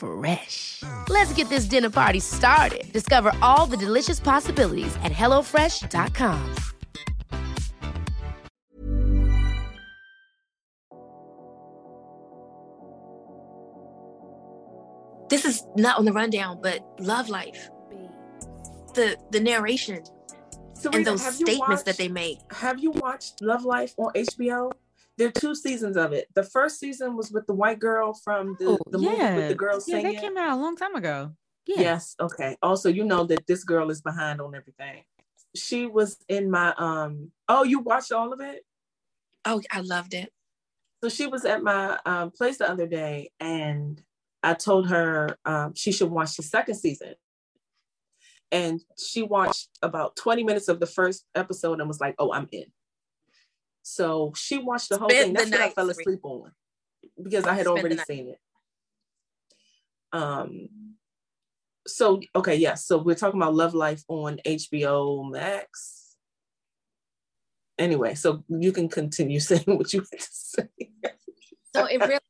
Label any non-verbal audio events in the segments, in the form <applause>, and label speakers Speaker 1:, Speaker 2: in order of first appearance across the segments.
Speaker 1: Fresh. Let's get this dinner party started. Discover all the delicious possibilities at hellofresh.com.
Speaker 2: this is not on the rundown, but love life. The the narration
Speaker 3: Serena,
Speaker 2: and those
Speaker 3: have you
Speaker 2: statements that they make.
Speaker 3: Have you watched Love Life on HBO? There are two seasons of it. The first season was with the white girl from the,
Speaker 4: Oh,
Speaker 3: the movie with the girl
Speaker 4: yeah,
Speaker 3: singing.
Speaker 4: that came out a long time ago. Yeah.
Speaker 3: Yes. Okay. Also, you know that this girl is behind on everything. She was in my um. Oh, you watched all of it?
Speaker 2: Oh, I loved it.
Speaker 3: So she was at my um, place the other day, and I told her um, she should watch the second season. And she watched about 20 minutes of the first episode and was like, oh, I'm in. So she watched the whole
Speaker 2: Spent
Speaker 3: thing. That's what I fell asleep on because I had
Speaker 2: Spent the
Speaker 3: already seen it. Um. So okay, yes. So we're talking about Love Life on HBO Max. Anyway, so you can continue <laughs> saying what you had to say.
Speaker 2: So it really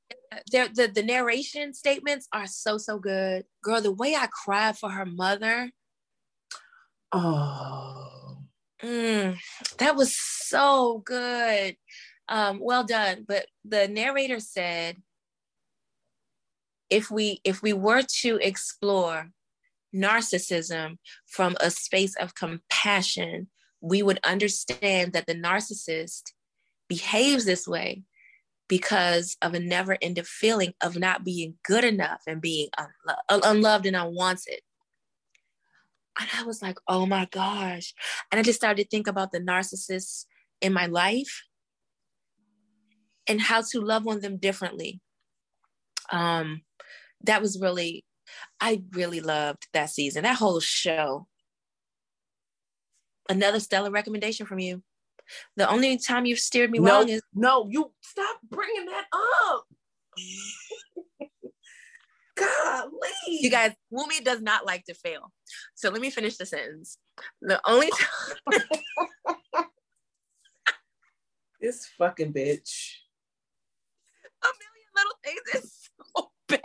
Speaker 2: the the narration statements are so so good. Girl, the way I cried for her mother,
Speaker 3: Oh.
Speaker 2: Mm, that was so good. Um, well done. But the narrator said if we if we were to explore narcissism from a space of compassion, we would understand that the narcissist behaves this way because of a never ending feeling of not being good enough and being unlo- unloved and unwanted. And I was like, oh my gosh. And I just started to think about the narcissists in my life and how to love on them differently. Um, that was really, I really loved that season, that whole show. Another stellar recommendation from you. The only time you've steered me
Speaker 3: no,
Speaker 2: wrong is
Speaker 3: no, you stop bringing that up. <laughs> Golly.
Speaker 2: you guys, Wumi does not like to fail. So let me finish the sentence. The only time <laughs>
Speaker 3: this fucking bitch.
Speaker 2: a million little things is so bad.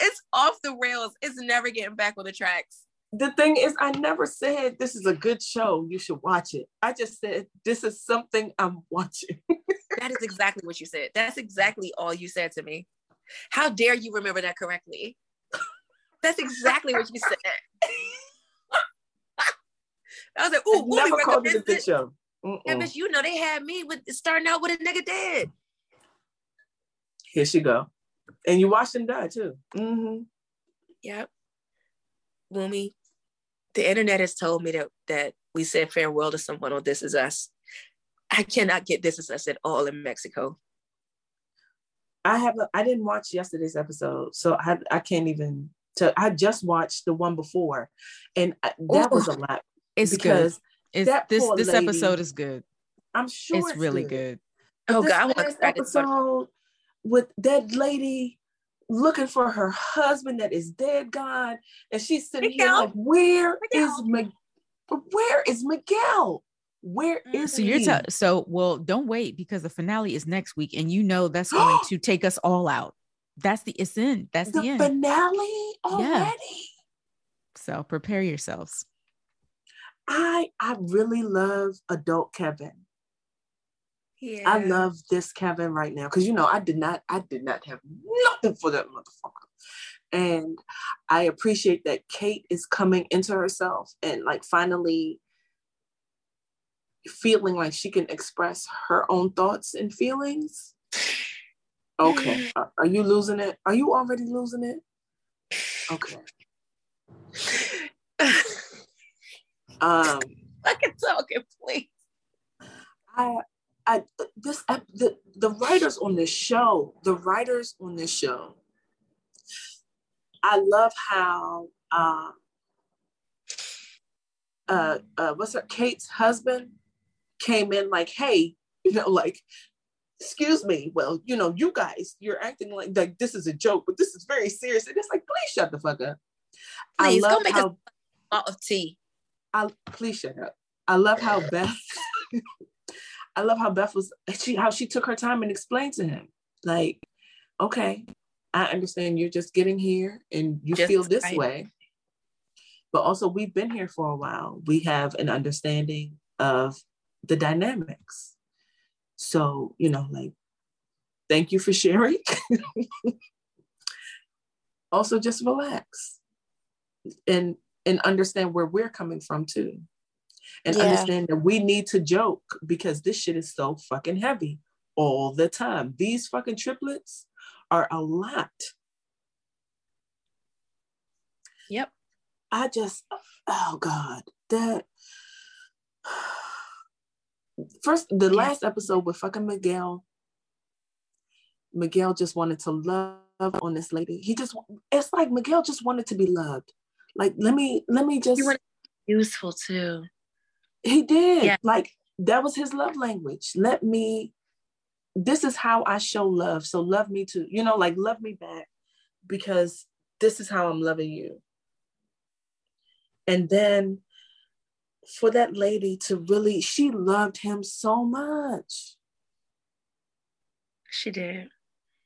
Speaker 2: It's off the rails. It's never getting back on the tracks.
Speaker 3: The thing is, I never said this is a good show. You should watch it. I just said this is something I'm watching.
Speaker 2: That is exactly what you said. That's exactly all you said to me. How dare you remember that correctly? <laughs> That's exactly what you said. I was like, ooh, Wumi
Speaker 3: never called it a
Speaker 2: recommends
Speaker 3: good
Speaker 2: it.
Speaker 3: show.
Speaker 2: Yeah,
Speaker 3: Mm-mm.
Speaker 2: bitch, you know they had me with starting out with a nigga dead.
Speaker 3: Here she go. And you watched him die too. hmm
Speaker 2: Yep. Wumi, the internet has told me that that we said farewell to someone on This Is Us. I cannot get This Is Us at all in Mexico.
Speaker 3: I have. A, I didn't watch yesterday's episode, so I I can't even. Tell, I just watched the one before, and I, that was a lot
Speaker 4: It's
Speaker 3: because
Speaker 4: good. It's
Speaker 3: that
Speaker 4: this this
Speaker 3: lady-
Speaker 4: episode is good.
Speaker 3: I'm sure
Speaker 4: it's, really good.
Speaker 3: But
Speaker 2: Oh
Speaker 3: this
Speaker 2: God,
Speaker 3: last
Speaker 2: this
Speaker 3: episode with that lady looking for her husband that is dead God, and she's sitting here like, "Where is
Speaker 2: Miguel.
Speaker 3: Miguel? Where is Miguel? Where is
Speaker 4: So you're
Speaker 3: he?"
Speaker 4: so well. Don't wait because the finale is next week, and you know that's going <gasps> to take us all out. That's the it's in. That's the,
Speaker 3: the
Speaker 4: end.
Speaker 3: finale already.
Speaker 4: so prepare yourselves.
Speaker 3: I I really love adult Kevin.
Speaker 2: Yeah.
Speaker 3: I love this Kevin right now because you know I did not I did not have nothing for that motherfucker, and I appreciate that Kate is coming into herself and like finally feeling like she can express her own thoughts and feelings. Okay. <sighs> Are, you losing it? Are you already losing it? Okay. um <laughs> I
Speaker 2: fucking talking, please.
Speaker 3: I I this the the writers on this show, the writers on this show, I love how um uh, uh what's her Kate's husband came in like, hey, you know, like, excuse me, well, you know, you guys, you're acting like like this is a joke, but this is very serious. And it's like, please shut the fuck up.
Speaker 2: Please I love go make how, a of tea.
Speaker 3: I please shut up. I love how Beth <laughs> I love how Beth was she how she took her time and explained to him. Like, okay, I understand you're just getting here and you just feel this right. way. But also we've been here for a while. We have an understanding of the dynamics. So, you know, like, thank you for sharing. <laughs> also just relax and and understand where we're coming from too and yeah. understand that we need to joke because this shit is so fucking heavy all the time. These fucking triplets are a lot.
Speaker 2: Yep.
Speaker 3: I just, oh God, that. First, the last episode with fucking Miguel. Miguel just wanted to love on this lady. He just, it's like Miguel just wanted to be loved. Like, let me, let me just.
Speaker 2: useful too.
Speaker 3: He did. Yeah. Like that was his love language. Let me, this is how I show love. So love me too. You know, like love me back because this is how I'm loving you. And then for that lady to really, she loved him so much.
Speaker 2: She did.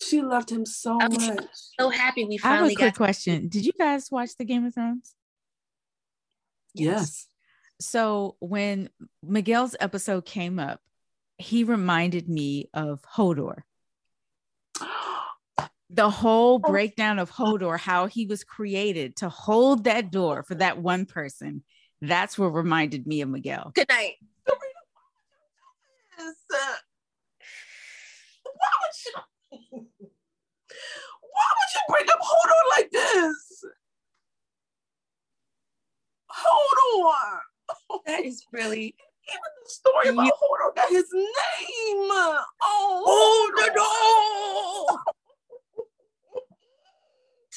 Speaker 3: She loved him so I'm much.
Speaker 2: So happy we finally I have a
Speaker 4: quick question. Did you guys watch the Game of Thrones?
Speaker 3: Yes
Speaker 4: so when Miguel's episode came up, he reminded me of Hodor. <gasps> The whole oh. breakdown of Hodor, how he was created to hold that door for that one person. That's what reminded me of Miguel.
Speaker 2: Good night. Why
Speaker 3: would you, why would you bring up Hodor like this? Hodor
Speaker 2: that is really
Speaker 3: even the story about you, Hodor got his name. Oh,
Speaker 2: oh no! <laughs>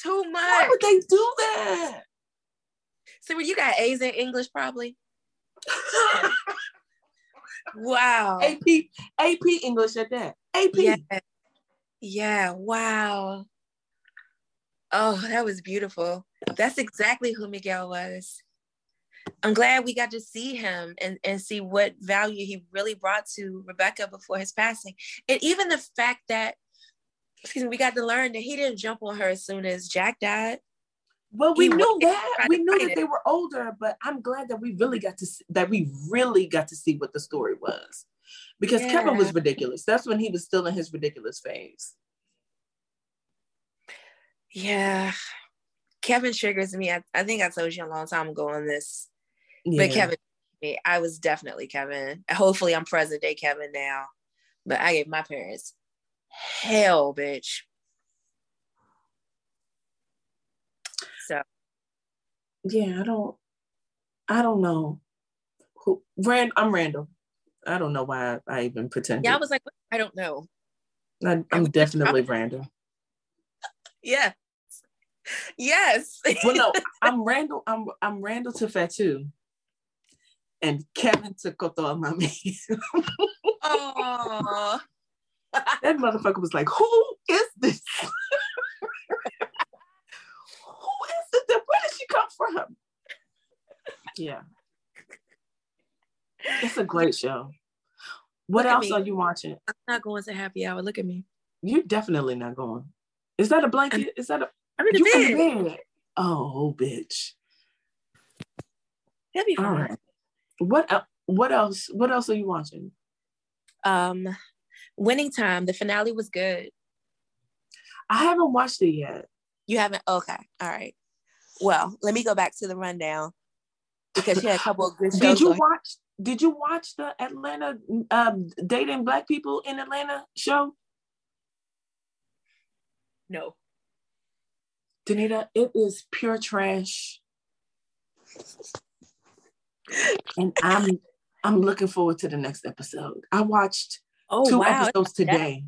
Speaker 2: Too much.
Speaker 3: Why would they do that?
Speaker 2: So you got A's in English, probably. <laughs> wow.
Speaker 3: AP AP English at that. AP.
Speaker 2: Yeah. yeah. Wow. Oh, that was beautiful. That's exactly who Miguel was. I'm glad we got to see him and, and see what value he really brought to Rebecca before his passing. And even the fact that, excuse me, we got to learn that he didn't jump on her as soon as Jack died.
Speaker 3: Well, we he knew that. We knew that it. they were older, but I'm glad that we really got to see, that we really got to see what the story was. Because yeah. Kevin was ridiculous. That's when he was still in his ridiculous phase.
Speaker 2: Yeah. Kevin triggers me. I, I think I told you a long time ago on this yeah. But Kevin, I was definitely Kevin. Hopefully, I'm present day Kevin now. But I gave my parents hell, bitch. So,
Speaker 3: yeah, I don't, I don't know. Who? Rand, I'm Randall. I don't know why I, even pretend.
Speaker 2: Yeah, I was like, I don't know.
Speaker 3: I, am definitely Randall.
Speaker 2: Yeah. Yes.
Speaker 3: well, no, <laughs> I'm Randall. I'm I'm Randall to Fatu and Kevin took Koto Mami.
Speaker 2: Oh, <laughs>
Speaker 3: that motherfucker was like, "Who is this? Who is this? She come from?" Yeah, <laughs> it's a great show. What Look else are you watching?
Speaker 2: I'm not going to happy hour. Look at me.
Speaker 3: You're definitely not going. Is that a blanket? Is that a?
Speaker 2: I'm in the bed.
Speaker 3: bed. Oh, bitch.
Speaker 2: That'd be fun. All right.
Speaker 3: What what else? What else are you watching?
Speaker 2: Um, Winning Time. The finale was good.
Speaker 3: I haven't watched it yet.
Speaker 2: You haven't? Okay. All right. Well, let me go back to the rundown because she had a couple of good shows.
Speaker 3: Did you watch? did you watch the Atlanta um, dating black people in Atlanta show?
Speaker 2: No.
Speaker 3: Danita, it is pure trash. and I'm I'm looking forward to the next episode. I watched
Speaker 2: Oh
Speaker 3: two
Speaker 2: wow.
Speaker 3: episodes today.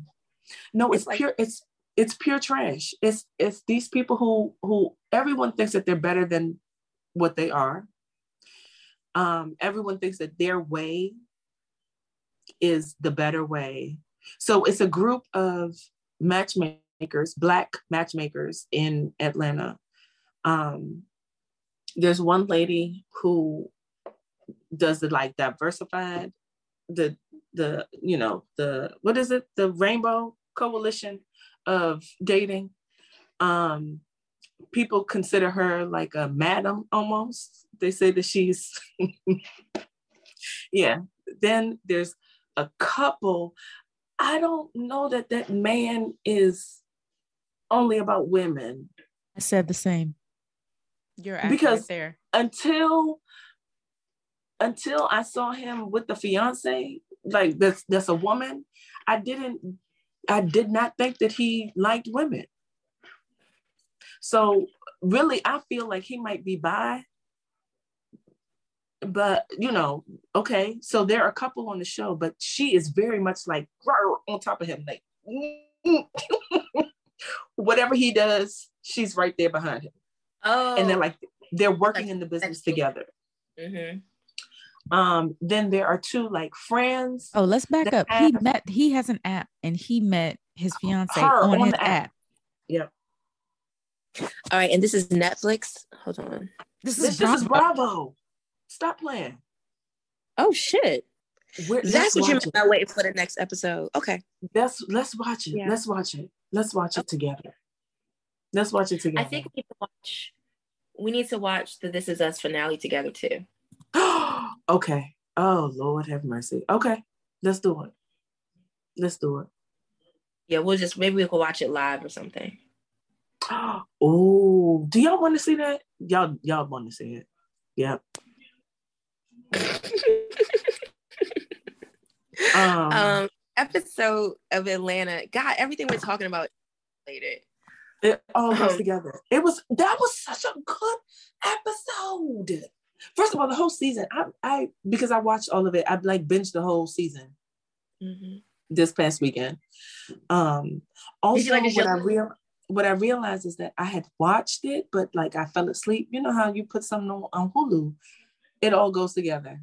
Speaker 3: No, it's,
Speaker 2: It's like-
Speaker 3: pure. It's it's pure trash. It's it's these people who who everyone thinks that they're better than what they are. Um, everyone thinks that their way is the better way. So it's a group of matchmakers, black matchmakers in Atlanta. Um, there's one lady who does the like diversified, the the you know the what is it the rainbow coalition of dating um people consider her like a madam almost they say that she's <laughs> yeah then there's a couple i don't know that that man is only about women
Speaker 4: I said the same. You're
Speaker 3: Because-
Speaker 4: there.
Speaker 3: until until I saw him with the fiance, like that's that's a woman, I didn't I did not think that he liked women. So really I feel like he might be bi. But you know, okay, so there are a couple on the show, but she is very much like on top of him, like <laughs> whatever he does, she's right there behind him.
Speaker 2: Oh.
Speaker 3: And they're like they're working
Speaker 2: Like
Speaker 3: in the business together.
Speaker 2: hmm
Speaker 3: Um, then there are two like friends.
Speaker 4: Oh, let's back
Speaker 3: that
Speaker 4: up. He met. He has an app, and he met his fiance on,
Speaker 3: on
Speaker 4: his app.
Speaker 3: app. Yeah.
Speaker 2: All right, and this is Netflix. Hold on.
Speaker 4: This
Speaker 3: This,
Speaker 4: is
Speaker 3: this is
Speaker 4: Bravo.
Speaker 3: Bravo. Stop playing.
Speaker 2: Oh shit.
Speaker 3: We're,
Speaker 2: That's what you
Speaker 3: watch
Speaker 2: meant
Speaker 3: it.
Speaker 2: by waiting for the next episode. Okay.
Speaker 3: Let's let's watch it.
Speaker 2: Yeah.
Speaker 3: Let's watch it. Let's watch it together. Let's watch it together.
Speaker 2: I think we need to watch. We need to watch the This Is Us finale together too.
Speaker 3: Okay. Oh Lord have mercy. Okay. Let's do it. Let's do it.
Speaker 2: Yeah, we'll just maybe we could watch it live or something. <gasps>
Speaker 3: Oh, do y'all want to see that? Y'all y'all want to see it. Yeah. <laughs> Um,
Speaker 2: um, episode of Atlanta. God, everything we're talking about later.
Speaker 3: It all goes
Speaker 2: Um,
Speaker 3: together. It was that was such a good episode. First of all, the whole season, I I because I watched all of it, I like binged the whole season
Speaker 2: Mhm.
Speaker 3: this past weekend. Um also
Speaker 2: like
Speaker 3: what? I real what I realized is that I had watched it, but like I fell asleep. You know how you put something on, on Hulu, it all goes together.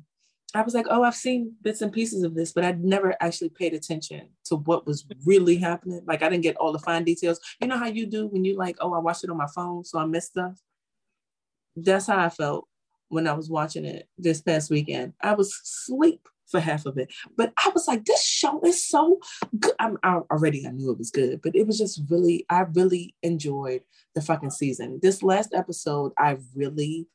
Speaker 3: I was like, oh, I've seen bits and pieces of this, but I'd never actually paid attention to what was really happening. Like I didn't get all the fine details. You know how you do when you like, oh, I watched it on my phone, so I missed stuff. That's how I felt when I was watching it this past weekend. I was asleep for half of it, but I was like, this show is so good. I'm I already I knew it was good, but it was just really, I really enjoyed the fucking season. This last episode, I really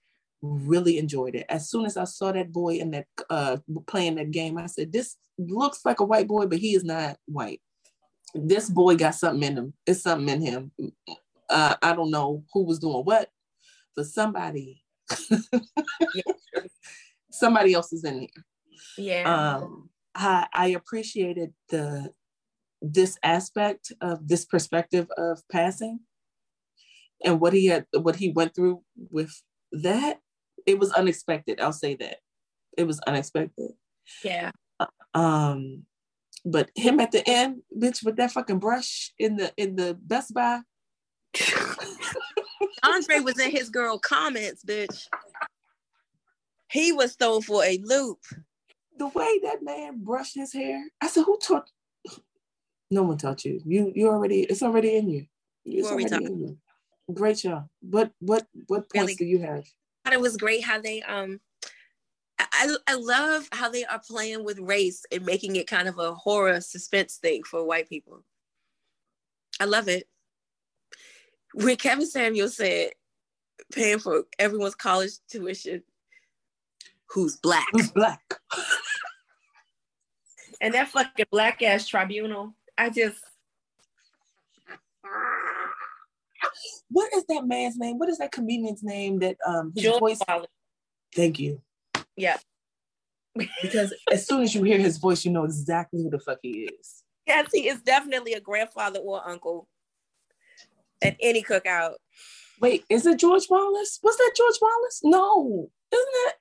Speaker 3: really enjoyed it. As soon as I saw that boy in that uh playing that game, I said, This looks like a white boy, but he is not white. This boy got something in him. It's something in him. Uh, I don't know who was doing what, but somebody <laughs> somebody else is in here.
Speaker 2: Yeah.
Speaker 3: Um I, I appreciated the this aspect of this perspective of passing and what he had what he went through with that it was unexpected i'll say that it was unexpected
Speaker 2: yeah.
Speaker 3: um but him at the end bitch with that fucking brush in the in the best buy <laughs>
Speaker 2: Andre was in his girl comments, bitch. He was thrown for a loop.
Speaker 3: the way that man brushed his hair i said who taught no one taught you you you already it's already in you it's
Speaker 2: already
Speaker 3: already in you great job what what what points
Speaker 2: Really-
Speaker 3: do you have
Speaker 2: thought it was great how they um I, I love how they are playing with race and making it kind of a horror suspense thing for white people. I love it. When Kevin Samuel said paying for everyone's college tuition who's black.
Speaker 3: who's black <laughs>
Speaker 2: And that fucking black ass tribunal, I just
Speaker 3: what is that man's name what is that comedian's name that um his voice
Speaker 2: Wallace.
Speaker 3: thank you
Speaker 2: Yeah.
Speaker 3: because as soon as you hear his voice, you know exactly who the fuck he is.
Speaker 2: Yes, he is definitely a grandfather or uncle at any cookout.
Speaker 3: Wait, is it George Wallace? Was that George Wallace? No, isn't it?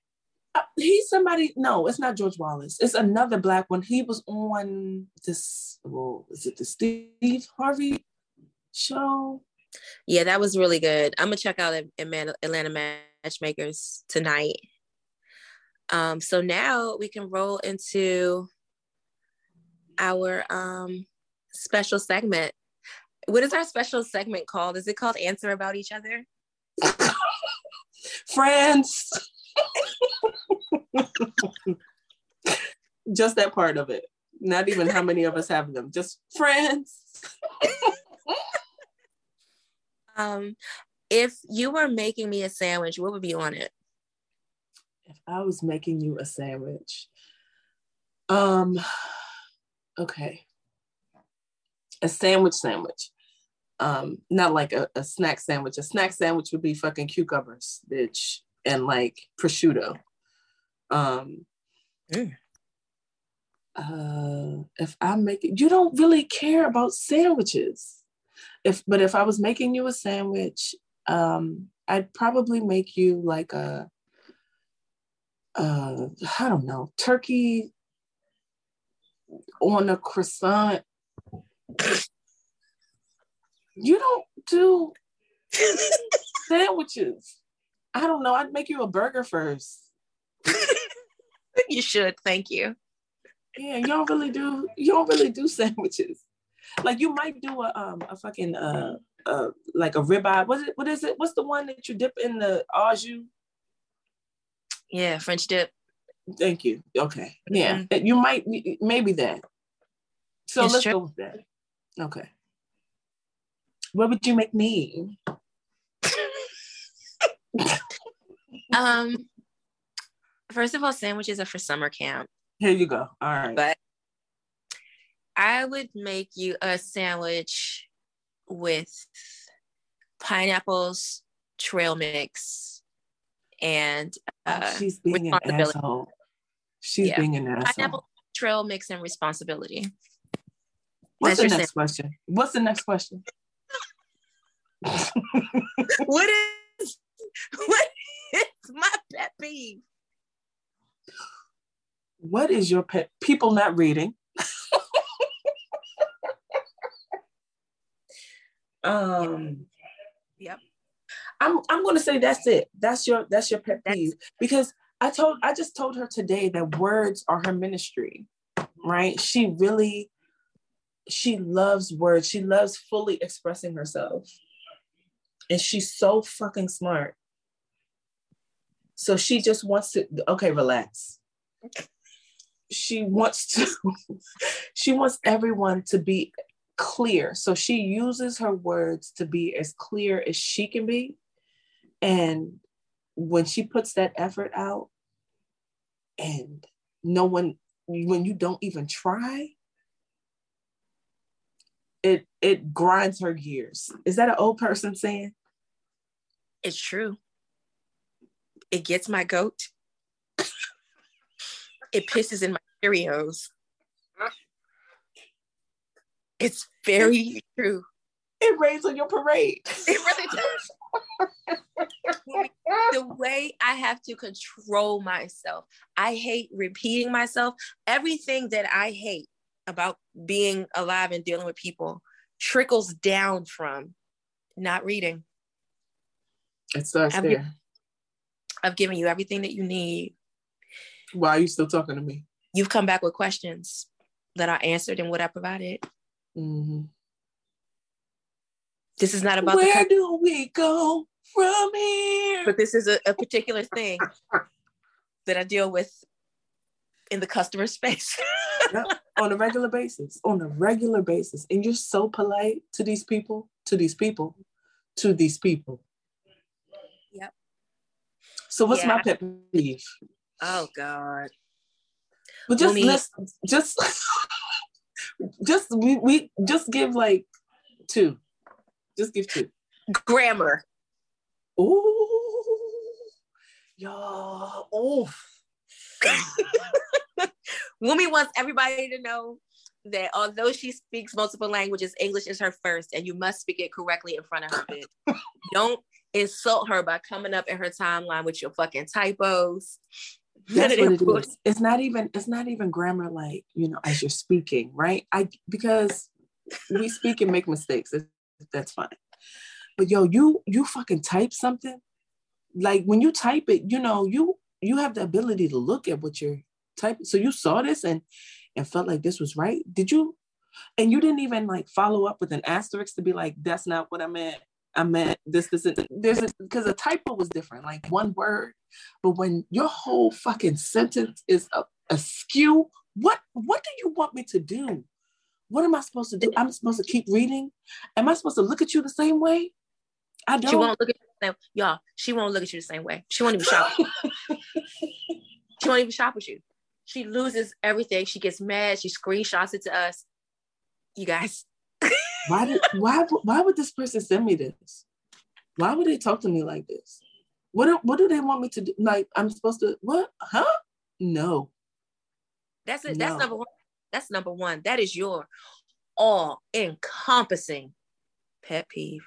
Speaker 3: Uh, he's somebody. No, it's not George Wallace. It's another black one. He was on this. Well, is it the Steve Harvey show?
Speaker 2: Yeah, that was really good. I'm gonna check out Atlanta Matchmakers tonight. Um, so now we can roll into our um special segment. What is our special segment called? Is it called Answer About Each Other? <laughs>
Speaker 3: Friends. Just that part of it. Not even how many of us have them. Just friends. <laughs>
Speaker 2: um, if you were making me a sandwich, what would be on it?
Speaker 3: If I was making you a sandwich, um, okay, a sandwich sandwich. Um, not like a, a snack sandwich. A snack sandwich would be fucking cucumbers, bitch, and like prosciutto. Um, mm. uh, if I'm making, you don't really care about sandwiches. If but if I was making you a sandwich, um, I'd probably make you like a, uh, I don't know, turkey on a croissant. You don't do <laughs> sandwiches. I don't know. I'd make you a burger first.
Speaker 2: you should. Thank you.
Speaker 3: Yeah, you don't really do. You don't really do sandwiches. Like you might do a um a fucking uh uh like a ribeye. What is it? What is it? What's the one that you dip in the au jus?
Speaker 2: Yeah, French dip.
Speaker 3: Thank you. Okay. Yeah, mm-hmm. you might maybe that. So it's let's true. go with that. Okay. What would you make me?
Speaker 2: um, first of all, sandwiches are for summer camp.
Speaker 3: Here you go. All right.
Speaker 2: But I would make you a sandwich with pineapples, trail mix, and
Speaker 3: oh, uh, oh, she's being an asshole. She's yeah. being an asshole. Pineapple,
Speaker 2: trail mix, and responsibility.
Speaker 3: What's That's the next question? What's the next question? <laughs>
Speaker 2: what is what is my pet peeve?
Speaker 3: What is your pet? People not reading. um.
Speaker 2: Yep.
Speaker 3: I'm I'm gonna say that's it. That's your that's your pet peeve because I told I just told her today that words are her ministry, right? She really she loves words. She loves fully expressing herself. And she's so fucking smart. So she just wants to okay, relax. She wants to <laughs> she wants everyone to be clear. So she uses her words to be as clear as she can be. And when she puts that effort out and no one when you don't even try it it grinds her gears is that an old person saying
Speaker 2: it's true it gets my goat it pisses in my Cheerios. It's very true.
Speaker 3: It rains on your parade.
Speaker 2: It really does. <laughs> the way I have to control myself. I hate repeating myself. Everything that I hate about being alive and dealing with people trickles down from not reading.
Speaker 3: It starts I've, there.
Speaker 2: I've given you everything that you need.
Speaker 3: Why are you still talking to me?
Speaker 2: You've come back with questions that I answered and what I provided. Mm-hmm. This is not about
Speaker 3: where do we go from here?
Speaker 2: But this is a, a particular thing <laughs> that I deal with in the customer space. <laughs>
Speaker 3: yep. On a regular basis. On a regular basis. And you're so polite to these people, to these people, to these people. So what's yeah. my pet peeve?
Speaker 2: Oh God.
Speaker 3: But just let's just <laughs> just we, we just give like two. Just give two.
Speaker 2: Grammar.
Speaker 3: Ooh, y'all. Oh, <laughs>
Speaker 2: Wumi wants everybody to know that although she speaks multiple languages, English is her first, and you must speak it correctly in front of her. Bitch. <laughs> Don't insult her by coming up in her timeline with your fucking typos. <laughs>
Speaker 3: That's what it is. It's not even it's not even grammar like, you know, as you're speaking, right? I because we speak and make mistakes. That's fine. But yo, you you fucking type something. Like when you type it, you know, you you have the ability to look at what you're typing. So you saw this and and felt like this was right. Did you? And you didn't even like follow up with an asterisk to be like, that's not what I meant. I meant this, this, and there's a because a typo was different, like one word. But when your whole fucking sentence is a, askew, what what do you want me to do? What am I supposed to do? I'm supposed to keep reading. Am I supposed to look at you the same way? I don't.
Speaker 2: She won't look at you the same. Y'all, she won't look at you the same way. She won't even shop. <laughs> she won't even shop with you. She loses everything. She gets mad. She screenshots it to us. You guys,
Speaker 3: why did why why would this person send me this? Why would they talk to me like this? What do, what do they want me to do? Like I'm supposed to what? Huh? No.
Speaker 2: That's it. No. That's number one. That's number one. That is your all encompassing pet peeve.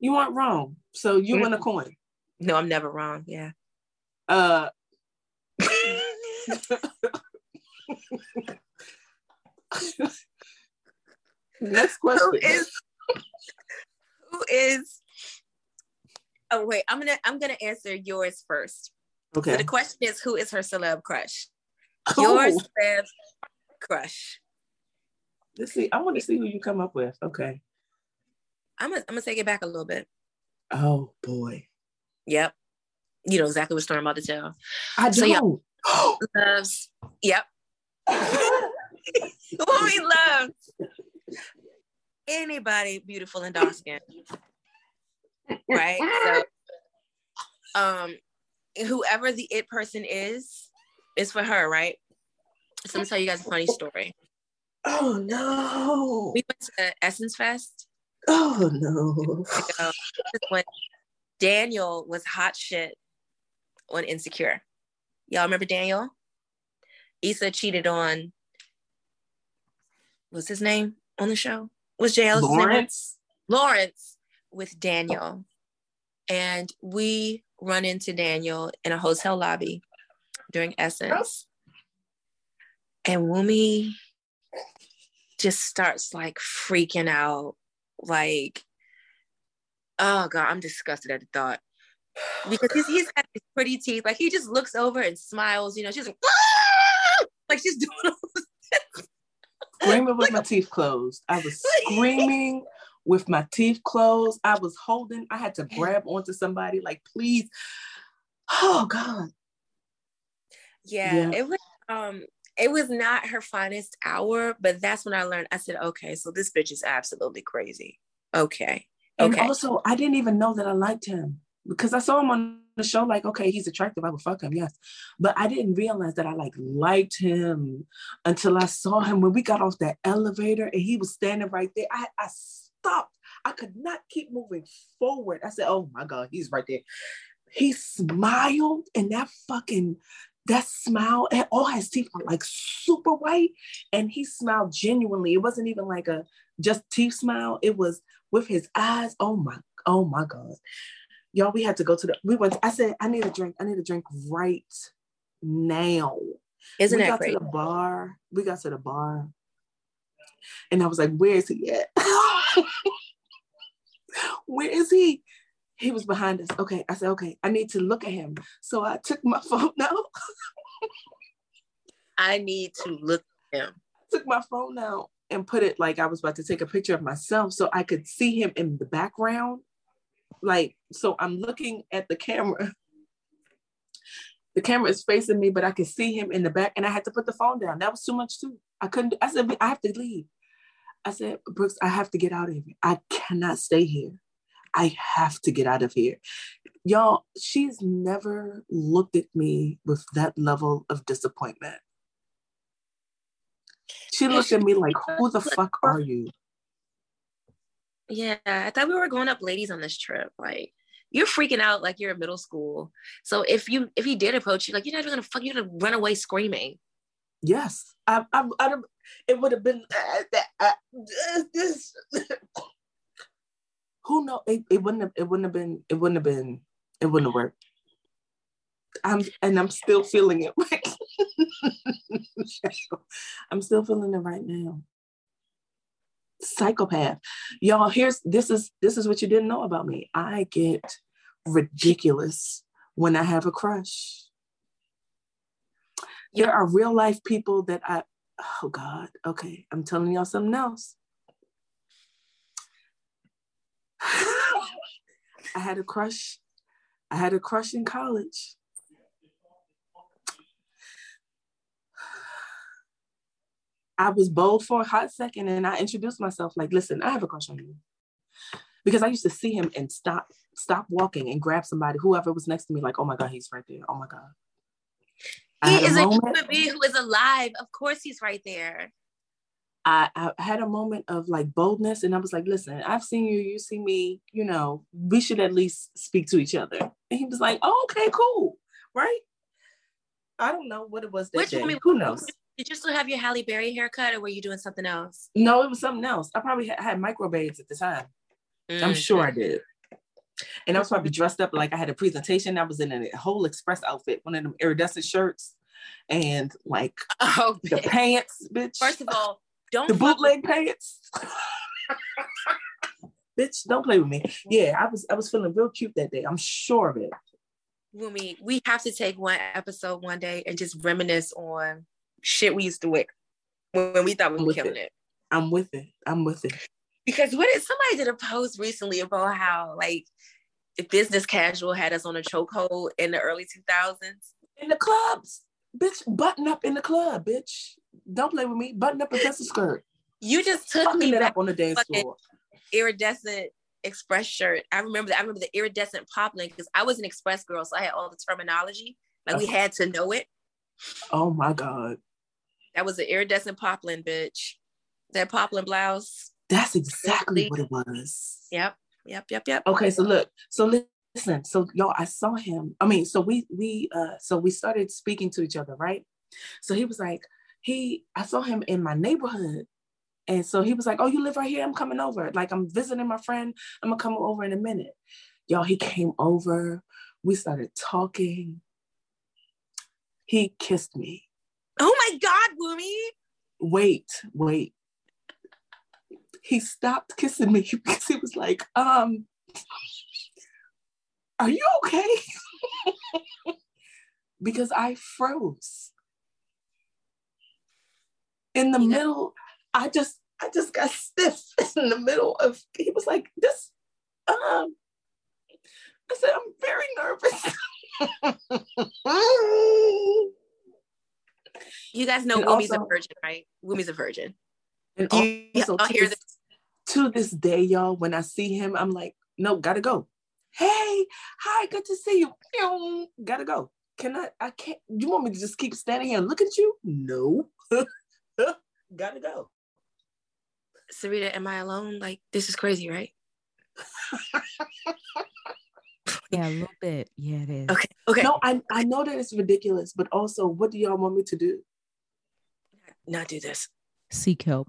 Speaker 3: You aren't wrong. So you mm-hmm. win a coin.
Speaker 2: No, I'm never wrong. Yeah.
Speaker 3: Uh <laughs> <laughs> Next question.
Speaker 2: Who is who is oh wait, I'm gonna I'm gonna answer yours first.
Speaker 3: Okay.
Speaker 2: So the question is who is her celeb crush? Yours oh. celeb crush.
Speaker 3: Let's see. I want to see who you come up with. Okay.
Speaker 2: I'm gonna I'm gonna take it back a little bit.
Speaker 3: Oh boy.
Speaker 2: Yep. You know exactly what story I'm about to tell.
Speaker 3: I don't. So, yeah, <gasps>
Speaker 2: loves. Yep. <laughs> who he loves anybody beautiful and dark skinned. right? So um whoever the it person is, is for her, right? So let me tell you guys a funny story.
Speaker 3: Oh no.
Speaker 2: We went to Essence Fest.
Speaker 3: Oh no.
Speaker 2: when Daniel was hot shit on Insecure. Y'all remember Daniel? Issa cheated on what's his name on the show? Was JL
Speaker 3: Lawrence?
Speaker 2: Lawrence with Daniel. And we run into Daniel in a hotel lobby during Essence. And Wumi just starts like freaking out. Like, oh God, I'm disgusted at the thought. Because he's, he's got these pretty teeth. Like he just looks over and smiles, you know, she's like, ah! like she's doing all this
Speaker 3: screaming with my teeth closed. I was <laughs> screaming with my teeth closed. I was holding, I had to grab onto somebody, like, please. Oh God.
Speaker 2: Yeah, yeah, it was um it was not her finest hour, but that's when I learned. I said, okay, so this bitch is absolutely crazy. Okay.
Speaker 3: And
Speaker 2: okay.
Speaker 3: also, I didn't even know that I liked him because I saw him on the show like, okay, he's attractive. I would fuck him, yes. But I didn't realize that I like liked him until I saw him when we got off that elevator and he was standing right there. I, I stopped. I could not keep moving forward. I said, oh my God, he's right there. He smiled and that fucking that smile and all his teeth were like super white and he smiled genuinely. It wasn't even like a just teeth smile. It was with his eyes. Oh my, oh my God y'all, we had to go to the, we went, I said, I need a drink. I need a drink right now.
Speaker 2: Isn't
Speaker 3: we
Speaker 2: that
Speaker 3: got
Speaker 2: great?
Speaker 3: to the bar. We got to the bar. And I was like, where is he at? <laughs> where is he? He was behind us. Okay. I said, okay, I need to look at him. So I took my <laughs> phone out.
Speaker 2: I need to look at him.
Speaker 3: I took my phone out and put it like I was about to take a picture of myself so I could see him in the background like so i'm looking at the camera. <laughs> The camera is facing me but i can see him in the back and i had to put the phone down. That was too much too. I couldn't i said i have to leave. I said brooks i have to get out of here. I cannot stay here. I have to get out of here. Y'all she's never looked at me with that level of disappointment. She looked at me like <laughs> who the fuck are you
Speaker 2: yeah, I thought we were going up ladies on this trip. Like, you're freaking out like you're in middle school. So if you if he did approach you, like you're not even gonna fuck, you're gonna run away screaming.
Speaker 3: Yes, I, I, I. It would have been uh, uh, uh, this. <coughs> Who know? It, it wouldn't have. It wouldn't have been. It wouldn't have been. It wouldn't have worked. I'm and I'm still feeling it. <laughs> I'm still feeling it right now. Psychopath. Y'all, here's this is this is what you didn't know about me. I get ridiculous when I have a crush. There are real life people that I oh God, okay, I'm telling y'all something else. <sighs> I had a crush. I had a crush in college. I was bold for a hot second and I introduced myself like, listen, I have a crush on you. Because I used to see him and stop, stop walking and grab somebody, whoever was next to me, like, oh my God, he's right there. Oh my God.
Speaker 2: He is a, human being who is alive. Of course he's right there.
Speaker 3: I, I, had a moment of like boldness and I was like, listen, I've seen you, you see me, you know, we should at least speak to each other. And he was like, oh, okay, cool. Right. I don't know what it was that Which day. Who knows?
Speaker 2: Did you still have your Halle Berry haircut or were you doing something else?
Speaker 3: No, it was something else. I probably had, had at the time. Mm. I'm sure I did. And I was probably <laughs> dressed up like I had a presentation. I was in a whole express outfit, one of them iridescent shirts and like oh, the pants, bitch.
Speaker 2: First of all, don't
Speaker 3: the bootleg pants. <laughs> bitch, don't play with me. Yeah, I was I was feeling real cute that day. I'm sure of it.
Speaker 2: Wumi, we have to take one episode one day and just reminisce on shit we used to wear when we thought we were killing it. it.
Speaker 3: I'm with it. I'm with it.
Speaker 2: Because what is somebody did a post recently about how like if business casual had us on a chokehold in the early 2000s
Speaker 3: in the clubs, bitch. Button up in the club, bitch. Don't play with me. Button up a <laughs> pencil skirt.
Speaker 2: You just took Fucking me back
Speaker 3: up on the dance floor.
Speaker 2: Iridescent express shirt. I remember that. I remember the iridescent poplin because I was an express girl, so I had all the terminology. Like we had to know it.
Speaker 3: Oh my god.
Speaker 2: That was an iridescent poplin, bitch. That poplin blouse.
Speaker 3: That's exactly what it was.
Speaker 2: Yep. Yep. Yep. Yep.
Speaker 3: Okay, so look, so listen, so y'all, I saw him. I mean, so we we uh so we started speaking to each other, right? So he was like, he I saw him in my neighborhood. And so he was like, Oh, you live right here? I'm coming over. Like I'm visiting my friend. I'm gonna come over in a minute. Y'all, he came over. We started talking. He kissed me.
Speaker 2: Oh my God, Wumi.
Speaker 3: Wait, wait. He stopped kissing me <laughs> because he was like, um, are you okay? <laughs> because I froze. In the middle, I just I just got stiff <laughs> in the middle of he was like, this um I said, I'm very
Speaker 2: nervous. You guys know and Wumi's also, a virgin, right? Wumi's a virgin.
Speaker 3: And you, also, to, this, to this day, y'all, when I see him, I'm like, no, gotta go. Hey, hi, good to see you. Gotta go. Can I? I can't. You want me to just keep standing here and look at you? No. <laughs> gotta go.
Speaker 2: Sarita, am I alone? Like, this is crazy, right? <laughs>
Speaker 4: yeah, a <laughs> little bit. Yeah, it is.
Speaker 2: Okay. Okay.
Speaker 3: No, I I know that it's ridiculous, but also, what do y'all want me to do?
Speaker 2: Not do this.
Speaker 4: Seek help.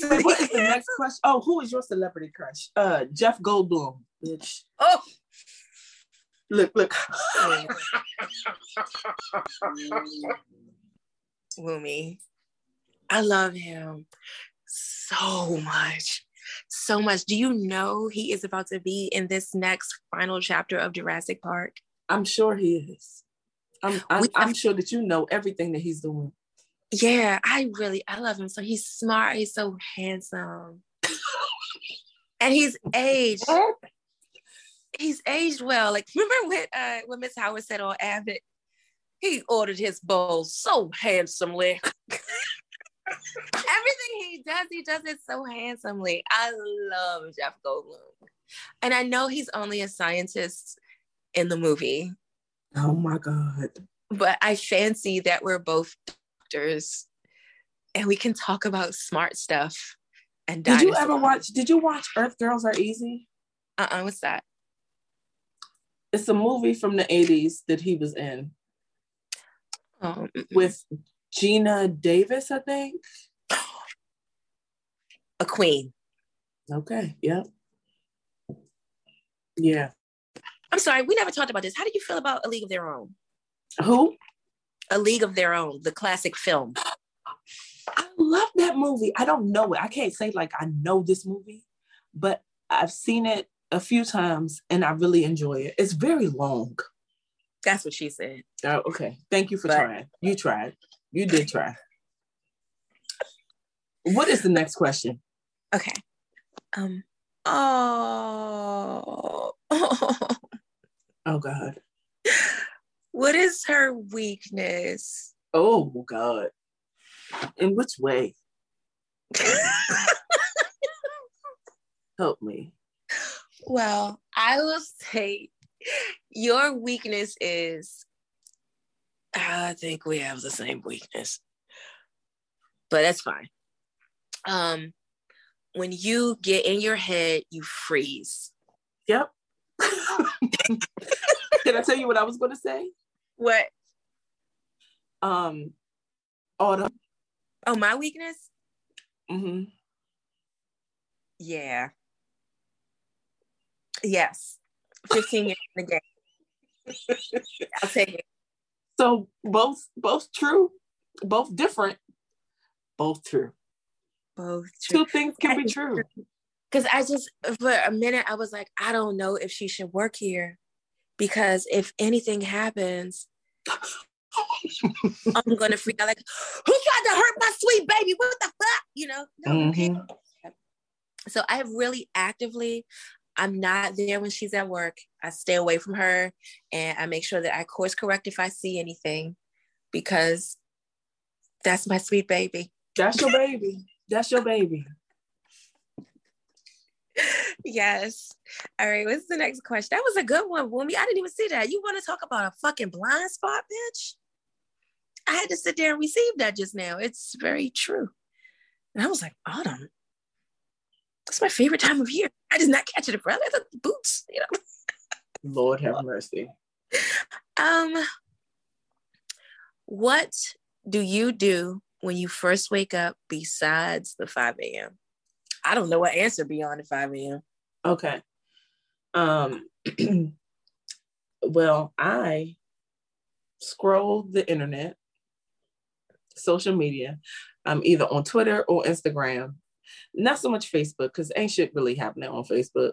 Speaker 3: what is the next crush? Oh, who is your celebrity crush? Uh, Jeff Goldblum, bitch.
Speaker 2: Oh,
Speaker 3: look, look. <laughs>
Speaker 2: Wumi, I love him so much. So much. Do you know he is about to be in this next final chapter of Jurassic Park?
Speaker 3: I'm sure he is. I'm, I'm, I'm sure that you know everything that he's doing.
Speaker 2: Yeah, I really I love him. So he's smart. He's so handsome, <laughs> and he's aged. He's aged well. Like remember when uh, when Miss Howard said on Abbott, he ordered his bowl so handsomely. <laughs> Everything he does, he does it so handsomely. I love Jeff Goldblum, and I know he's only a scientist in the movie.
Speaker 3: Oh my god!
Speaker 2: but I fancy that we're both doctors and we can talk about smart stuff. And
Speaker 3: did you ever watch? Did you watch Earth Girls Are Easy?
Speaker 2: Uh uh-uh, uh What's that?
Speaker 3: It's a movie from the 80s that he was in
Speaker 2: oh.
Speaker 3: with Geena Davis, I think.
Speaker 2: A queen.
Speaker 3: Okay. Yeah. Yeah.
Speaker 2: I'm sorry, we never talked about this. How do you feel about A League of Their Own?
Speaker 3: Who?
Speaker 2: A League of Their Own, the classic film.
Speaker 3: I love that movie. I don't know it. I can't say like I know this movie, but I've seen it a few times and I really enjoy it. It's very long.
Speaker 2: That's what she said.
Speaker 3: Oh, okay. Thank you for but, trying. You tried. You did try. What is the next question?
Speaker 2: Okay. Um. Oh. <laughs>
Speaker 3: oh God.
Speaker 2: What is her weakness?
Speaker 3: Oh God. In which way? <laughs> Help me.
Speaker 2: Well, I will say your weakness is I think we have the same weakness. But that's fine. Um when you get in your head, you freeze.
Speaker 3: Yep. <laughs> Can I tell you what I was going to say?
Speaker 2: What?
Speaker 3: Um, autumn.
Speaker 2: Oh, my weakness.
Speaker 3: Mm-hmm.
Speaker 2: Yeah. Yes. Fifteen years in the game. <laughs> I'll take it.
Speaker 3: So both both true, both different, both true.
Speaker 2: Both true.
Speaker 3: Two things can be true.
Speaker 2: Because I just for a minute I was like, I don't know if she should work here because if anything happens, <laughs> I'm gonna freak out like, who tried to hurt my sweet baby? What the fuck? You know? No, mm-hmm. So I have really actively, I'm not there when she's at work. I stay away from her and I make sure that I course correct if I see anything because that's my sweet baby.
Speaker 3: That's your baby. That's your baby
Speaker 2: yes. All right. What's the next question? That was a good one, Wumi. I didn't even see that. You want to talk about a fucking blind spot, bitch? I had to sit there and receive that just now. It's very true. And I was like, autumn. It's my favorite time of year. I did not catch it for the boots, you know.
Speaker 3: Lord have mercy.
Speaker 2: Um, what do you do when you first wake up besides the 5 a.m.? I don't know what answer beyond the 5 a.m.
Speaker 3: Okay. Um <clears throat> well, I scroll the internet, social media. I'm either on Twitter or Instagram. Not so much Facebook, because ain't shit really happening on Facebook.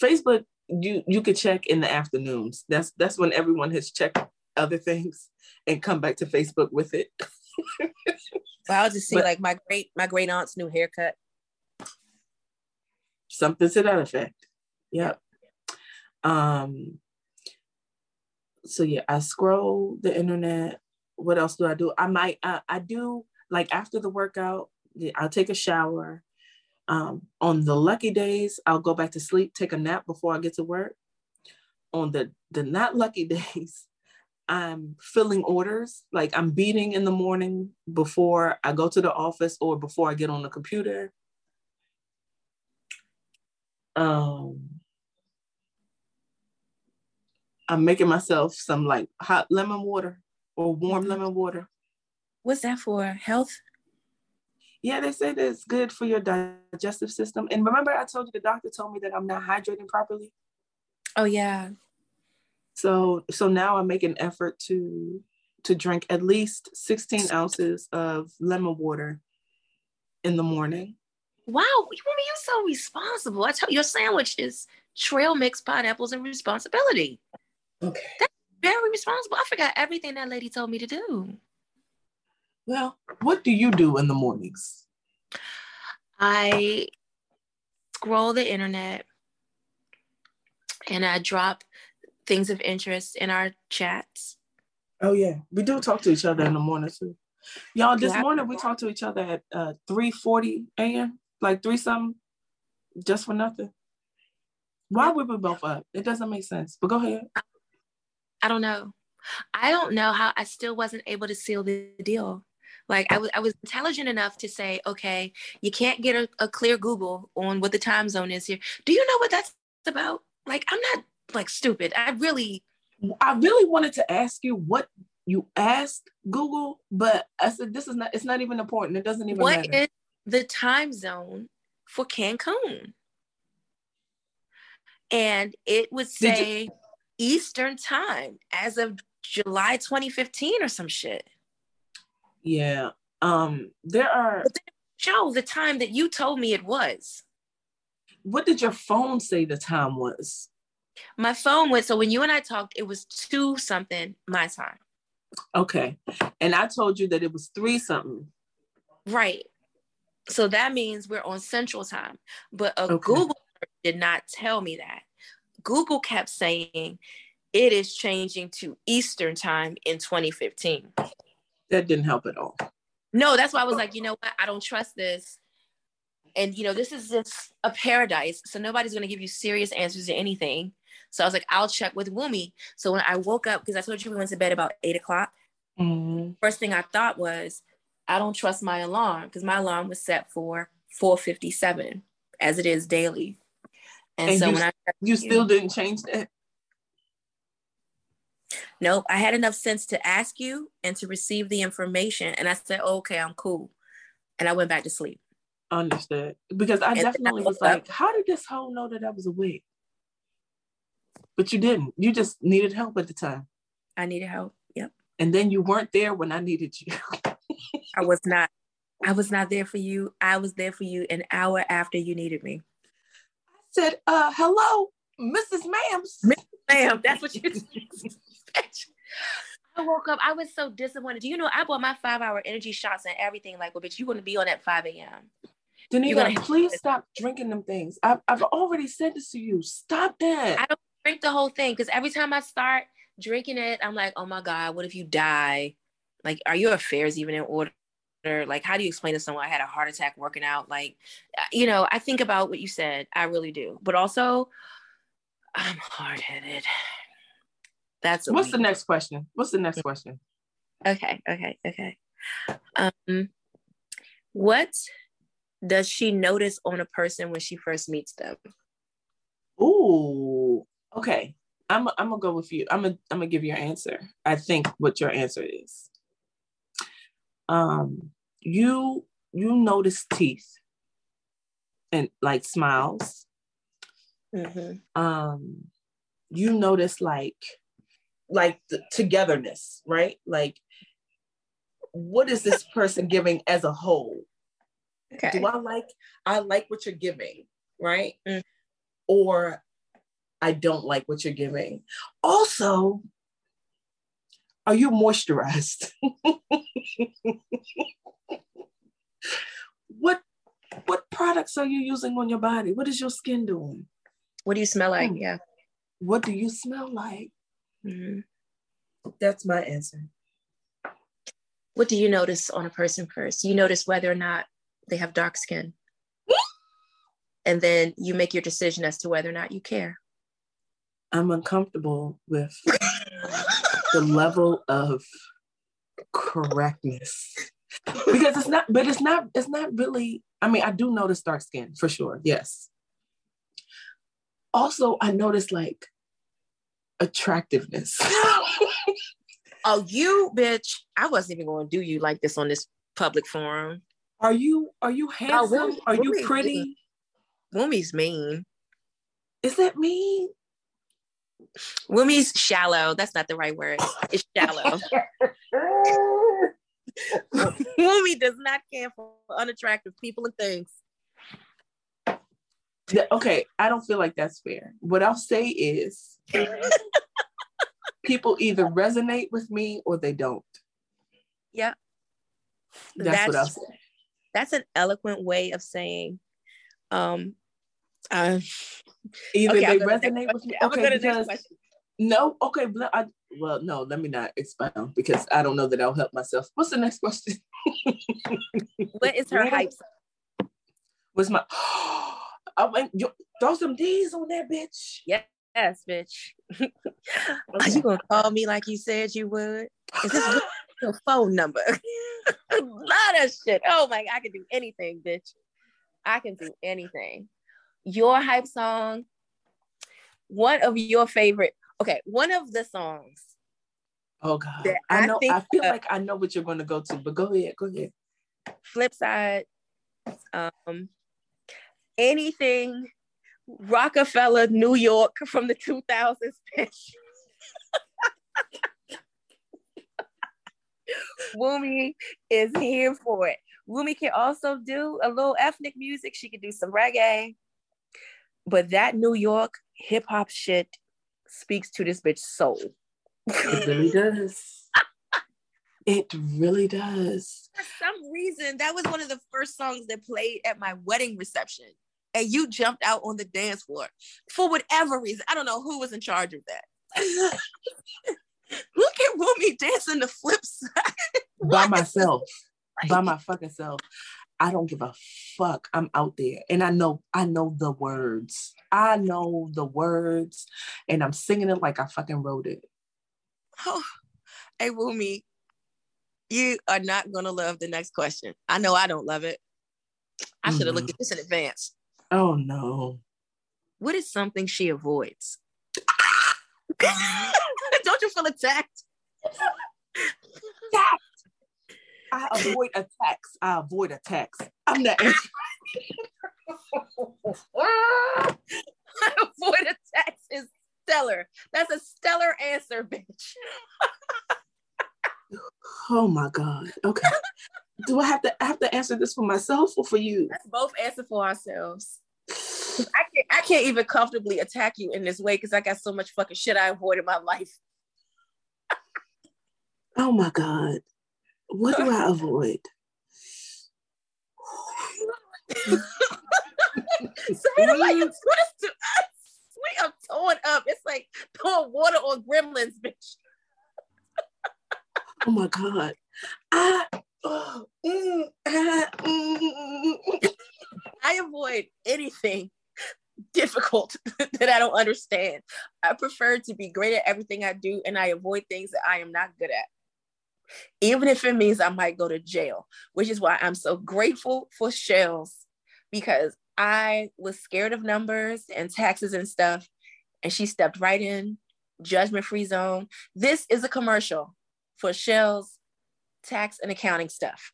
Speaker 3: Facebook, you you could check in the afternoons. That's that's when everyone has checked other things and come back to Facebook with it. <laughs>
Speaker 2: well, I'll just see but, like my great my great aunt's new haircut
Speaker 3: something to that effect. Yep. Um, so yeah, I scroll the internet. What else do I do? I might uh, I do like after the workout, I'll take a shower. Um, on the lucky days, I'll go back to sleep, take a nap before I get to work. On the the not lucky <laughs> days, I'm filling orders. Like I'm beating in the morning before I go to the office or before I get on the computer um I'm making myself some like hot lemon water or warm mm-hmm. lemon water.
Speaker 2: What's that for? Health?
Speaker 3: Yeah, they say that it's good for your digestive system. And remember, I told you the doctor told me that I'm not hydrating properly.
Speaker 2: Oh yeah.
Speaker 3: So so now I make an effort to to drink at least 16 ounces of lemon water in the morning.
Speaker 2: Wow, you woman, you're so responsible. I tell you, your sandwich is trail mix pineapples and responsibility.
Speaker 3: Okay.
Speaker 2: That's very responsible. I forgot everything that lady told me to do.
Speaker 3: Well, what do you do in the mornings?
Speaker 2: I scroll the internet and I drop things of interest in our chats.
Speaker 3: Oh yeah, we do talk to each other in the morning too. Y'all, this morning we talked to each other at uh, 3:40 a.m like three something just for nothing? Why would we both up? It doesn't make sense. But go ahead.
Speaker 2: I don't know. I don't know how I still wasn't able to seal the deal. Like I was, I was intelligent enough to say, okay, you can't get a, a clear Google on what the time zone is here. Do you know what that's about? Like, I'm not like stupid. I really,
Speaker 3: I really wanted to ask you what you asked Google, but I said this is not. It's not even important. It doesn't even
Speaker 2: what
Speaker 3: matter.
Speaker 2: is the time zone for Cancun? And it would say Eastern time as of July 2015 or some shit.
Speaker 3: Yeah. Um. There are.
Speaker 2: Show the time that you told me it was.
Speaker 3: What did your phone say the time was?
Speaker 2: My phone went, so when you and I talked, it was two something my time.
Speaker 3: Okay. And I told you that it was three something.
Speaker 2: Right. So that means we're on central time. But a
Speaker 3: Okay.
Speaker 2: Google did not tell me that. Google kept saying it is changing to Eastern time in 2015.
Speaker 3: That didn't help at all.
Speaker 2: No, that's why I was like, you know what? I don't trust this. And you know, this is just a paradise. So nobody's gonna give you serious answers to anything. So I was like, I'll check with Wumi. So when I woke up, because I told you we went to bed about eight o'clock,
Speaker 3: Mhm.
Speaker 2: first thing I thought was, I don't trust my alarm because my alarm was set for 457 as it is daily. And,
Speaker 3: And
Speaker 2: so
Speaker 3: you-
Speaker 2: when I
Speaker 3: You still didn't change that?
Speaker 2: Nope, I had enough sense to ask you and to receive the information. And I said, oh, okay, I'm cool. And I went back to sleep.
Speaker 3: Understood. Because I
Speaker 2: And then I
Speaker 3: definitely was
Speaker 2: up.
Speaker 3: like, how did this hoe know that I was awake? But you didn't. You just needed help at the time.
Speaker 2: I needed help. Yep.
Speaker 3: And then you weren't there when I needed you. <laughs>
Speaker 2: I was not. I was not there for you. I was there for you an hour after you needed me.
Speaker 3: I said, uh, hello, Mrs. Mams.
Speaker 2: Bam, that's what you <laughs> <laughs> I woke up. I was so disappointed. Do you know I bought my five hour energy shots and everything? Like, well, bitch, you're gonna be on at 5 a.m. Gonna-
Speaker 3: please stop drinking them things. I've, I've already said this to you. Stop that.
Speaker 2: I don't drink the whole thing because every time I start drinking it, I'm like, oh my God, what if you die? Like, are your affairs even in order? Like, how do you explain to someone I had a heart attack working out? Like, you know, I think about what you said. I really do. But also, I'm hard headed. That's
Speaker 3: What's the next question? What's the next question?
Speaker 2: Okay, okay, okay. Um, what does she notice on a person when she first meets them?
Speaker 3: Ooh, okay. I'm I'm gonna go with you. I'm gonna I'm gonna give you your answer. I think what your answer is. Um, you you notice teeth and like smiles.
Speaker 2: Mm-hmm.
Speaker 3: Um, you notice like like the togetherness, right? Like, what is this person giving as a whole?
Speaker 2: Okay.
Speaker 3: do I like I like what you're giving, right?
Speaker 2: Mm.
Speaker 3: Or I don't like what you're giving. Also, are you moisturized? <laughs> what what products are you using on your body? What is your skin doing?
Speaker 2: What do you smell like?
Speaker 3: Hmm.
Speaker 2: Yeah.
Speaker 3: What do you smell like?
Speaker 2: Hmm
Speaker 3: That's my answer.
Speaker 2: What do you notice on a person first? You notice whether or not they have dark skin. <laughs> and then you make your decision as to whether or not you care.
Speaker 3: I'm uncomfortable with the level of correctness because it's not but it's not it's not really i mean i do notice dark skin for sure yes also i notice like attractiveness <laughs>
Speaker 2: Oh, you bitch. I wasn't even going to do you like this on this public forum.
Speaker 3: are you are you handsome
Speaker 2: women-
Speaker 3: are you
Speaker 2: women-
Speaker 3: pretty
Speaker 2: Wumi's mean.
Speaker 3: is that me
Speaker 2: Wumi's shallow. That's not the right word. It's shallow. <laughs> <laughs> Wumi does not care for unattractive people and things.
Speaker 3: Okay i don't feel like that's fair what i'll say is <laughs> people either resonate with me or they don't
Speaker 2: Yeah.
Speaker 3: that's, what i'll
Speaker 2: That's-
Speaker 3: say
Speaker 2: That's an eloquent way of saying, um, uh,
Speaker 3: Either
Speaker 2: Okay,
Speaker 3: they
Speaker 2: go to the next
Speaker 3: resonate with me. Okay,
Speaker 2: go to the next
Speaker 3: because no, okay, I well, no, let me not expound because I don't know that I'll help myself. What's the next question? <laughs>
Speaker 2: what is her
Speaker 3: Yeah.
Speaker 2: hype?
Speaker 3: What's my <gasps> I went you throw some D's on that bitch.
Speaker 2: Yes, Yes, bitch. <laughs> Are you gonna call me like you said you would? Is this <gasps> your phone number? a lot of shit. Oh my, I can do anything, bitch. I can do anything. Your hype song. One of your favorite. Okay, one of the songs.
Speaker 3: Oh God, I, I know. Think, I feel uh, like I know what you're going to go to, but go ahead. Go ahead.
Speaker 2: Flip side. Um, anything Roc-A-Fella, New York from the 2000s pitch. Wumi is here for it. Wumi can also do a little ethnic music. She can do some reggae. But that New York hip hop shit speaks to this bitch soul.
Speaker 3: It really does. it really does.
Speaker 2: For some reason, that was one of the first songs that played at my wedding reception and you jumped out on the dance floor for whatever reason. I don't know who was in charge of that. Look at Wumi dancing the flip side <laughs>
Speaker 3: by myself, by my fucking self. I don't give a fuck. I'm out there and I know I know the words. I know the words and I'm singing it like I fucking wrote it.
Speaker 2: Oh, hey Wumi, you are not gonna love the next question. I know I don't love it. I should have mm-hmm. looked at this in advance.
Speaker 3: Oh no.
Speaker 2: What is something she avoids? <laughs> Don't you feel attacked?
Speaker 3: attacked. I avoid attacks. I avoid attacks. I'm the <laughs> answer.
Speaker 2: I avoid attacks is stellar. That's a stellar answer, bitch.
Speaker 3: oh my god. Okay. Do I have to I have to answer this for myself or for you?
Speaker 2: Let's both answer for ourselves. I can't, I can't even comfortably attack you in this way because I got so much fucking shit I avoid in my life.
Speaker 3: oh my God. What do I <laughs> avoid?
Speaker 2: Serena, why you this to us? We are torn up. It's like pouring water on gremlins, bitch.
Speaker 3: oh my God. I, oh, mm,
Speaker 2: ah, mm, I avoid anything <laughs> difficult <laughs> that I don't understand. I prefer to be great at everything I do and I avoid things that I am not good at. Even if it means I might go to jail, which is why I'm so grateful for Shells because I was scared of numbers and taxes and stuff. And she stepped right in, judgment free zone. This is a commercial for Shells tax and accounting stuff.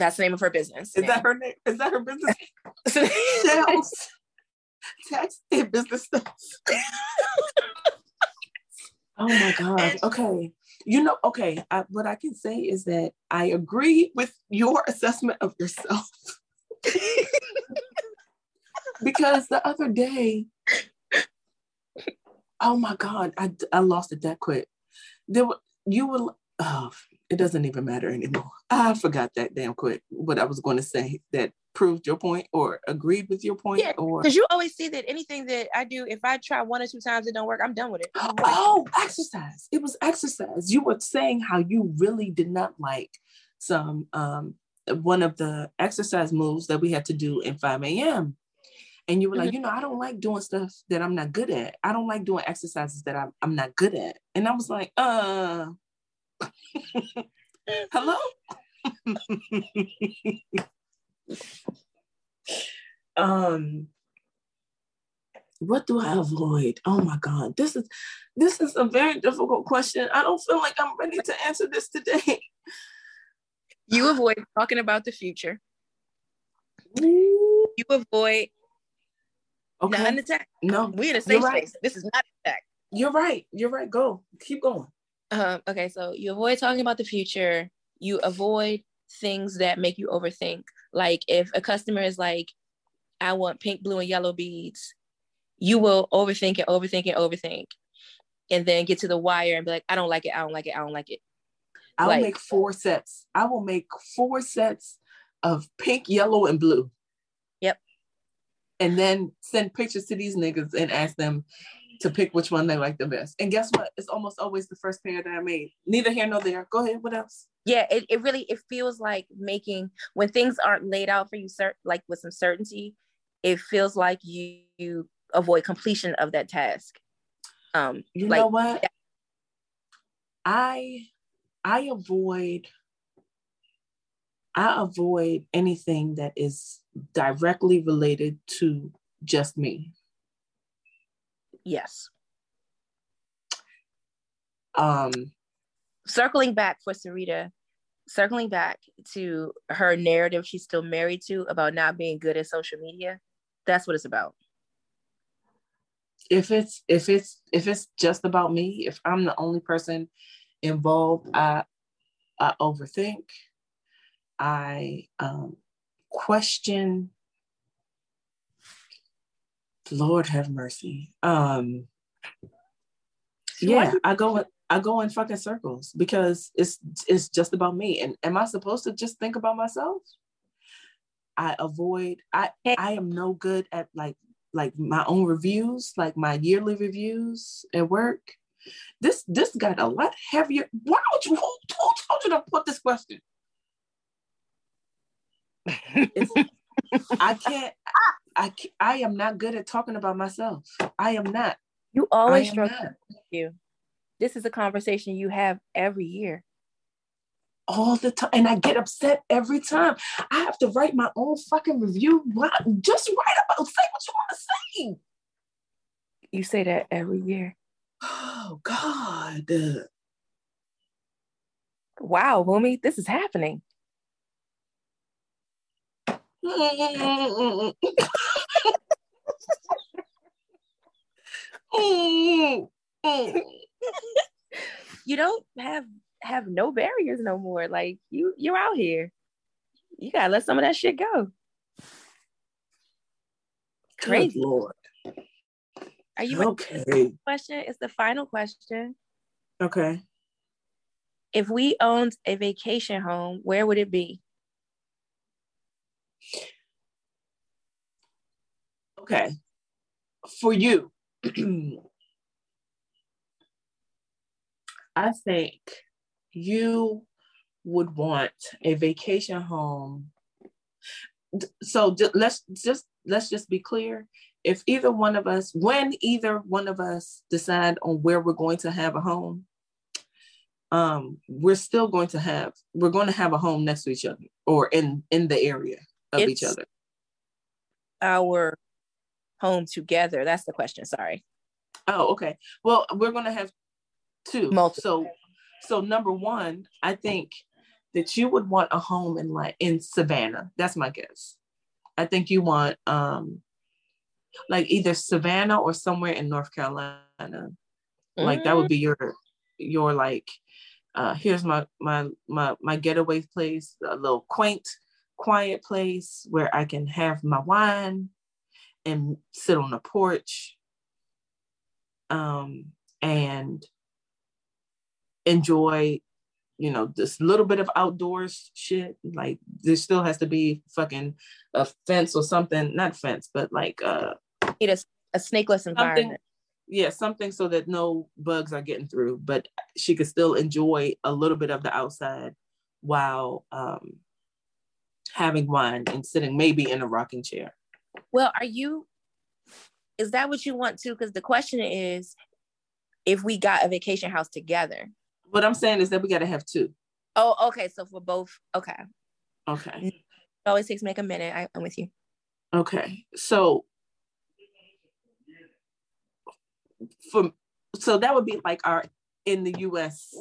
Speaker 2: That's the name of her business.
Speaker 3: Is that her name? Is that her business? Shells tax and business stuff. <laughs> oh my God. Okay. You know, okay. I, what I can say is that I agree with your assessment of yourself. <laughs> because the other day, oh my God, I, I lost it that quick. There were, you were, oh, it doesn't even matter anymore. <laughs> I forgot that damn quick what I was going to say that proved your point or agreed with your point yeah, or
Speaker 2: because you always see that anything that I do, if I try one or two times it don't work, I'm done with it. <gasps> Like,
Speaker 3: oh, exercise. It was exercise. You were saying how you really did not like some um one of the exercise moves that we had to do in 5 a.m. And you were mm-hmm. like, you know, I don't like doing stuff that I'm not good at. I don't like doing exercises that I'm, I'm not good at. And I was like, uh, <laughs> hello? <laughs> um what do I avoid? Oh my God, this is this is a very difficult question. I don't feel like I'm ready to answer this today. <laughs>
Speaker 2: You avoid talking about the future. You avoid okay. not an attack.
Speaker 3: No,
Speaker 2: we're in a safe right. space. This is not an attack.
Speaker 3: You're right. You're right. Go. Keep going.
Speaker 2: Um, okay, so you avoid talking about the future. You avoid things that make you overthink. Like if a customer is like, I want pink, blue, and yellow beads, you will overthink and overthink and overthink. And then get to the wire and be like, I don't like it, I don't like it, I don't like it.
Speaker 3: I'll like, make four sets. I will make four sets of pink, yellow, and blue.
Speaker 2: Yep.
Speaker 3: And then send pictures to these niggas and ask them to pick which one they like the best. And guess what? It's almost always the first pair that I made. Neither here nor there. Go ahead. What else?
Speaker 2: Yeah, it, it really it feels like making when things aren't laid out for you cert like with some certainty, it feels like you, you avoid completion of that task. Um,
Speaker 3: You
Speaker 2: like,
Speaker 3: know what? I I avoid I avoid anything that is directly related to just me.
Speaker 2: Yes.
Speaker 3: Um
Speaker 2: Circling back for Sarita, circling back to her narrative she's still married to about not being good at social media. That's what it's about.
Speaker 3: if it's if it's if it's just about me, if I'm the only person involved, I I overthink. I um, question. Lord have mercy. Um, yeah, I go I go in fucking circles because it's it's just about me. And am I supposed to just think about myself? I avoid. I I am no good at like like my own reviews, like my yearly reviews at work. This this got a lot heavier. Why would you? Who, who told you to put this question? <laughs> It's, <laughs> I can't. I, I I am not good at talking about myself. I am not.
Speaker 2: You always struggle with you. This is a conversation you have every year.
Speaker 3: all the time, and I get upset every time. I have to write my own fucking review. Why? Just write about. Say what you want to say.
Speaker 2: You say that every year.
Speaker 3: Oh God.
Speaker 2: Wow, Wumi, this is happening. <laughs> you don't have have no barriers no more. Like you you're out here. You gotta let some of that shit go.
Speaker 3: Good
Speaker 2: Crazy.
Speaker 3: Lord.
Speaker 2: Are you
Speaker 3: Okay.
Speaker 2: question? It's the final question.
Speaker 3: Okay.
Speaker 2: If we owned a vacation home, where would it be?
Speaker 3: Okay. For you, <clears throat> I think you would want a vacation home. So let's just let's just be clear. If either one of us, when either one of us decide on where we're going to have a home, um, we're still going to have we're going to have a home next to each other or in in the area of each other.
Speaker 2: Our home together. That's the question. Sorry.
Speaker 3: Oh, okay. Well, we're gonna have two.
Speaker 2: Multiple.
Speaker 3: So, so number one, I think that you would want a home in like in Savannah. That's my guess. I think you want um like either Savannah or somewhere in North Carolina. Like that would be your your like uh here's my my my my getaway place, a little quaint, quiet place where I can have my wine and sit on the porch um, and enjoy, you know, this little bit of outdoors shit. Like there still has to be fucking a fence or something, not fence, but like uh
Speaker 2: Need a, a snakeless environment.
Speaker 3: Yeah, something so that no bugs are getting through, but she could still enjoy a little bit of the outside while um having wine and sitting maybe in a rocking chair.
Speaker 2: Well, are you? Is that what you want to? Because the question is, if we got a vacation house together.
Speaker 3: What I'm saying is that we gotta have two.
Speaker 2: Oh, okay. So for both, okay.
Speaker 3: Okay.
Speaker 2: Mm, it always takes make a minute. I, I'm with you.
Speaker 3: Okay, so for so that would be like our in the U.S.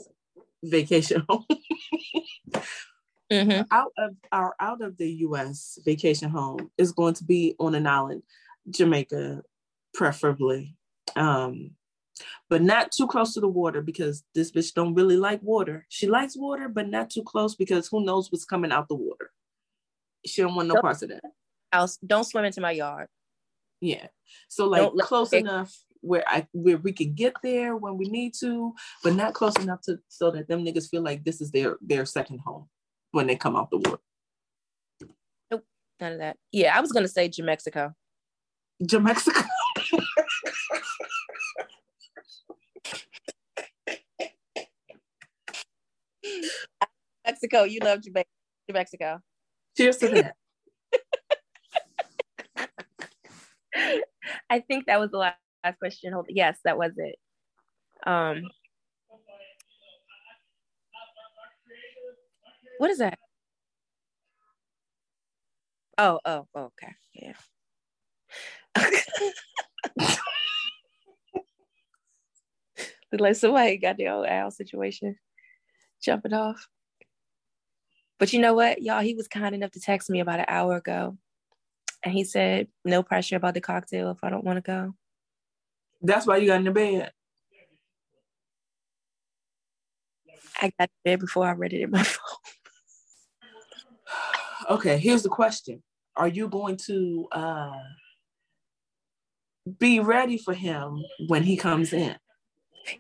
Speaker 3: vacation home. <laughs>
Speaker 2: Mm-hmm.
Speaker 3: out of our out of the U.S. vacation home is going to be on an island, Jamaica, preferably, um, but not too close to the water because this bitch don't really like water. She likes water, but not too close because who knows what's coming out the water. She don't want no
Speaker 2: Don't-
Speaker 3: parts of that.
Speaker 2: House. Don't swim into my yard.
Speaker 3: Yeah. So like close
Speaker 2: it-
Speaker 3: enough where I where we can get there when we need to, but not close enough to so that them niggas feel like this is their their second home when they come out the water.
Speaker 2: None of that. Yeah, I was gonna say Jamexico.
Speaker 3: Jamexico. <laughs>
Speaker 2: Mexico. You love Jamaica. Mexico.
Speaker 3: Cheers to that. <laughs> <laughs>
Speaker 2: I think that was the last, last question. Hold yes, that was it. Um what is that? Oh, oh, oh okay. Yeah. Look <laughs> like somebody got the old owl situation jumping off. But you know what, y'all? He was kind enough to text me about an hour ago. And he said, no pressure about the cocktail if I don't want to go.
Speaker 3: That's why you got in the bed.
Speaker 2: I got to bed before I read it in my <laughs> phone.
Speaker 3: Okay, here's the question. Are you going to uh, be ready for him when he comes in?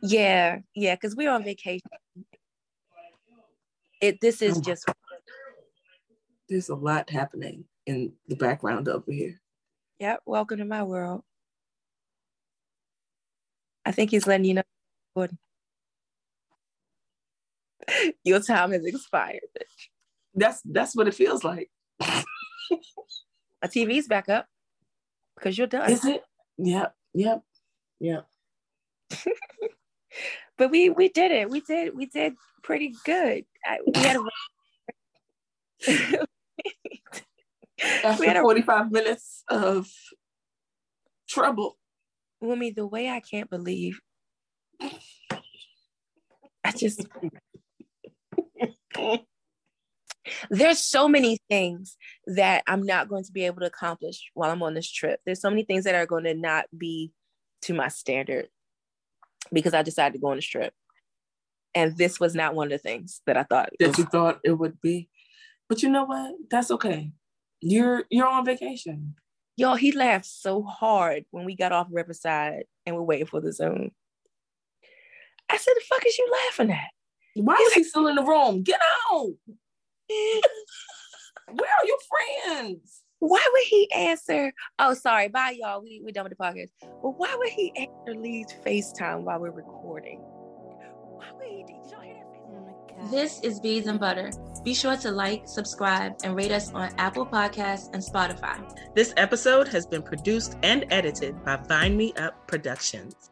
Speaker 2: Yeah, yeah, because we're on vacation. It this is oh just
Speaker 3: there's a lot happening in the background over here.
Speaker 2: Yep, welcome to my world. I think he's letting you know Gordon. your time has expired.
Speaker 3: That's that's what it feels like. <laughs>
Speaker 2: My TV's back up because you're done.
Speaker 3: Is it? Yep, yep, yep. <laughs>
Speaker 2: but we we did it. We did we did pretty good. I, we had a
Speaker 3: After <laughs> we had a, 45 minutes of trouble.
Speaker 2: Wumi, the way I can't believe I just there's so many things that I'm not going to be able to accomplish while I'm on this trip. There's so many things that are going to not be to my standard because I decided to go on this trip. And this was not one of the things that I thought
Speaker 3: that you thought it would be. But you know what? That's okay. You're you're on vacation.
Speaker 2: Y'all, he laughed so hard when we got off Riverside and we're waiting for the Zoom. I said, the fuck is you laughing at?
Speaker 3: Why He's is like, he still in the room? Get out. Where are your friends?
Speaker 2: Why would he answer? Oh, sorry. Bye, y'all. We we done with the podcast. But why would he answer Lee's FaceTime while we're recording? Why would he? Did y'all hear that? Oh this is Bees and Butter. Be sure to like, subscribe, and rate us on Apple Podcasts and Spotify.
Speaker 3: This episode has been produced and edited by Find Me Up Productions.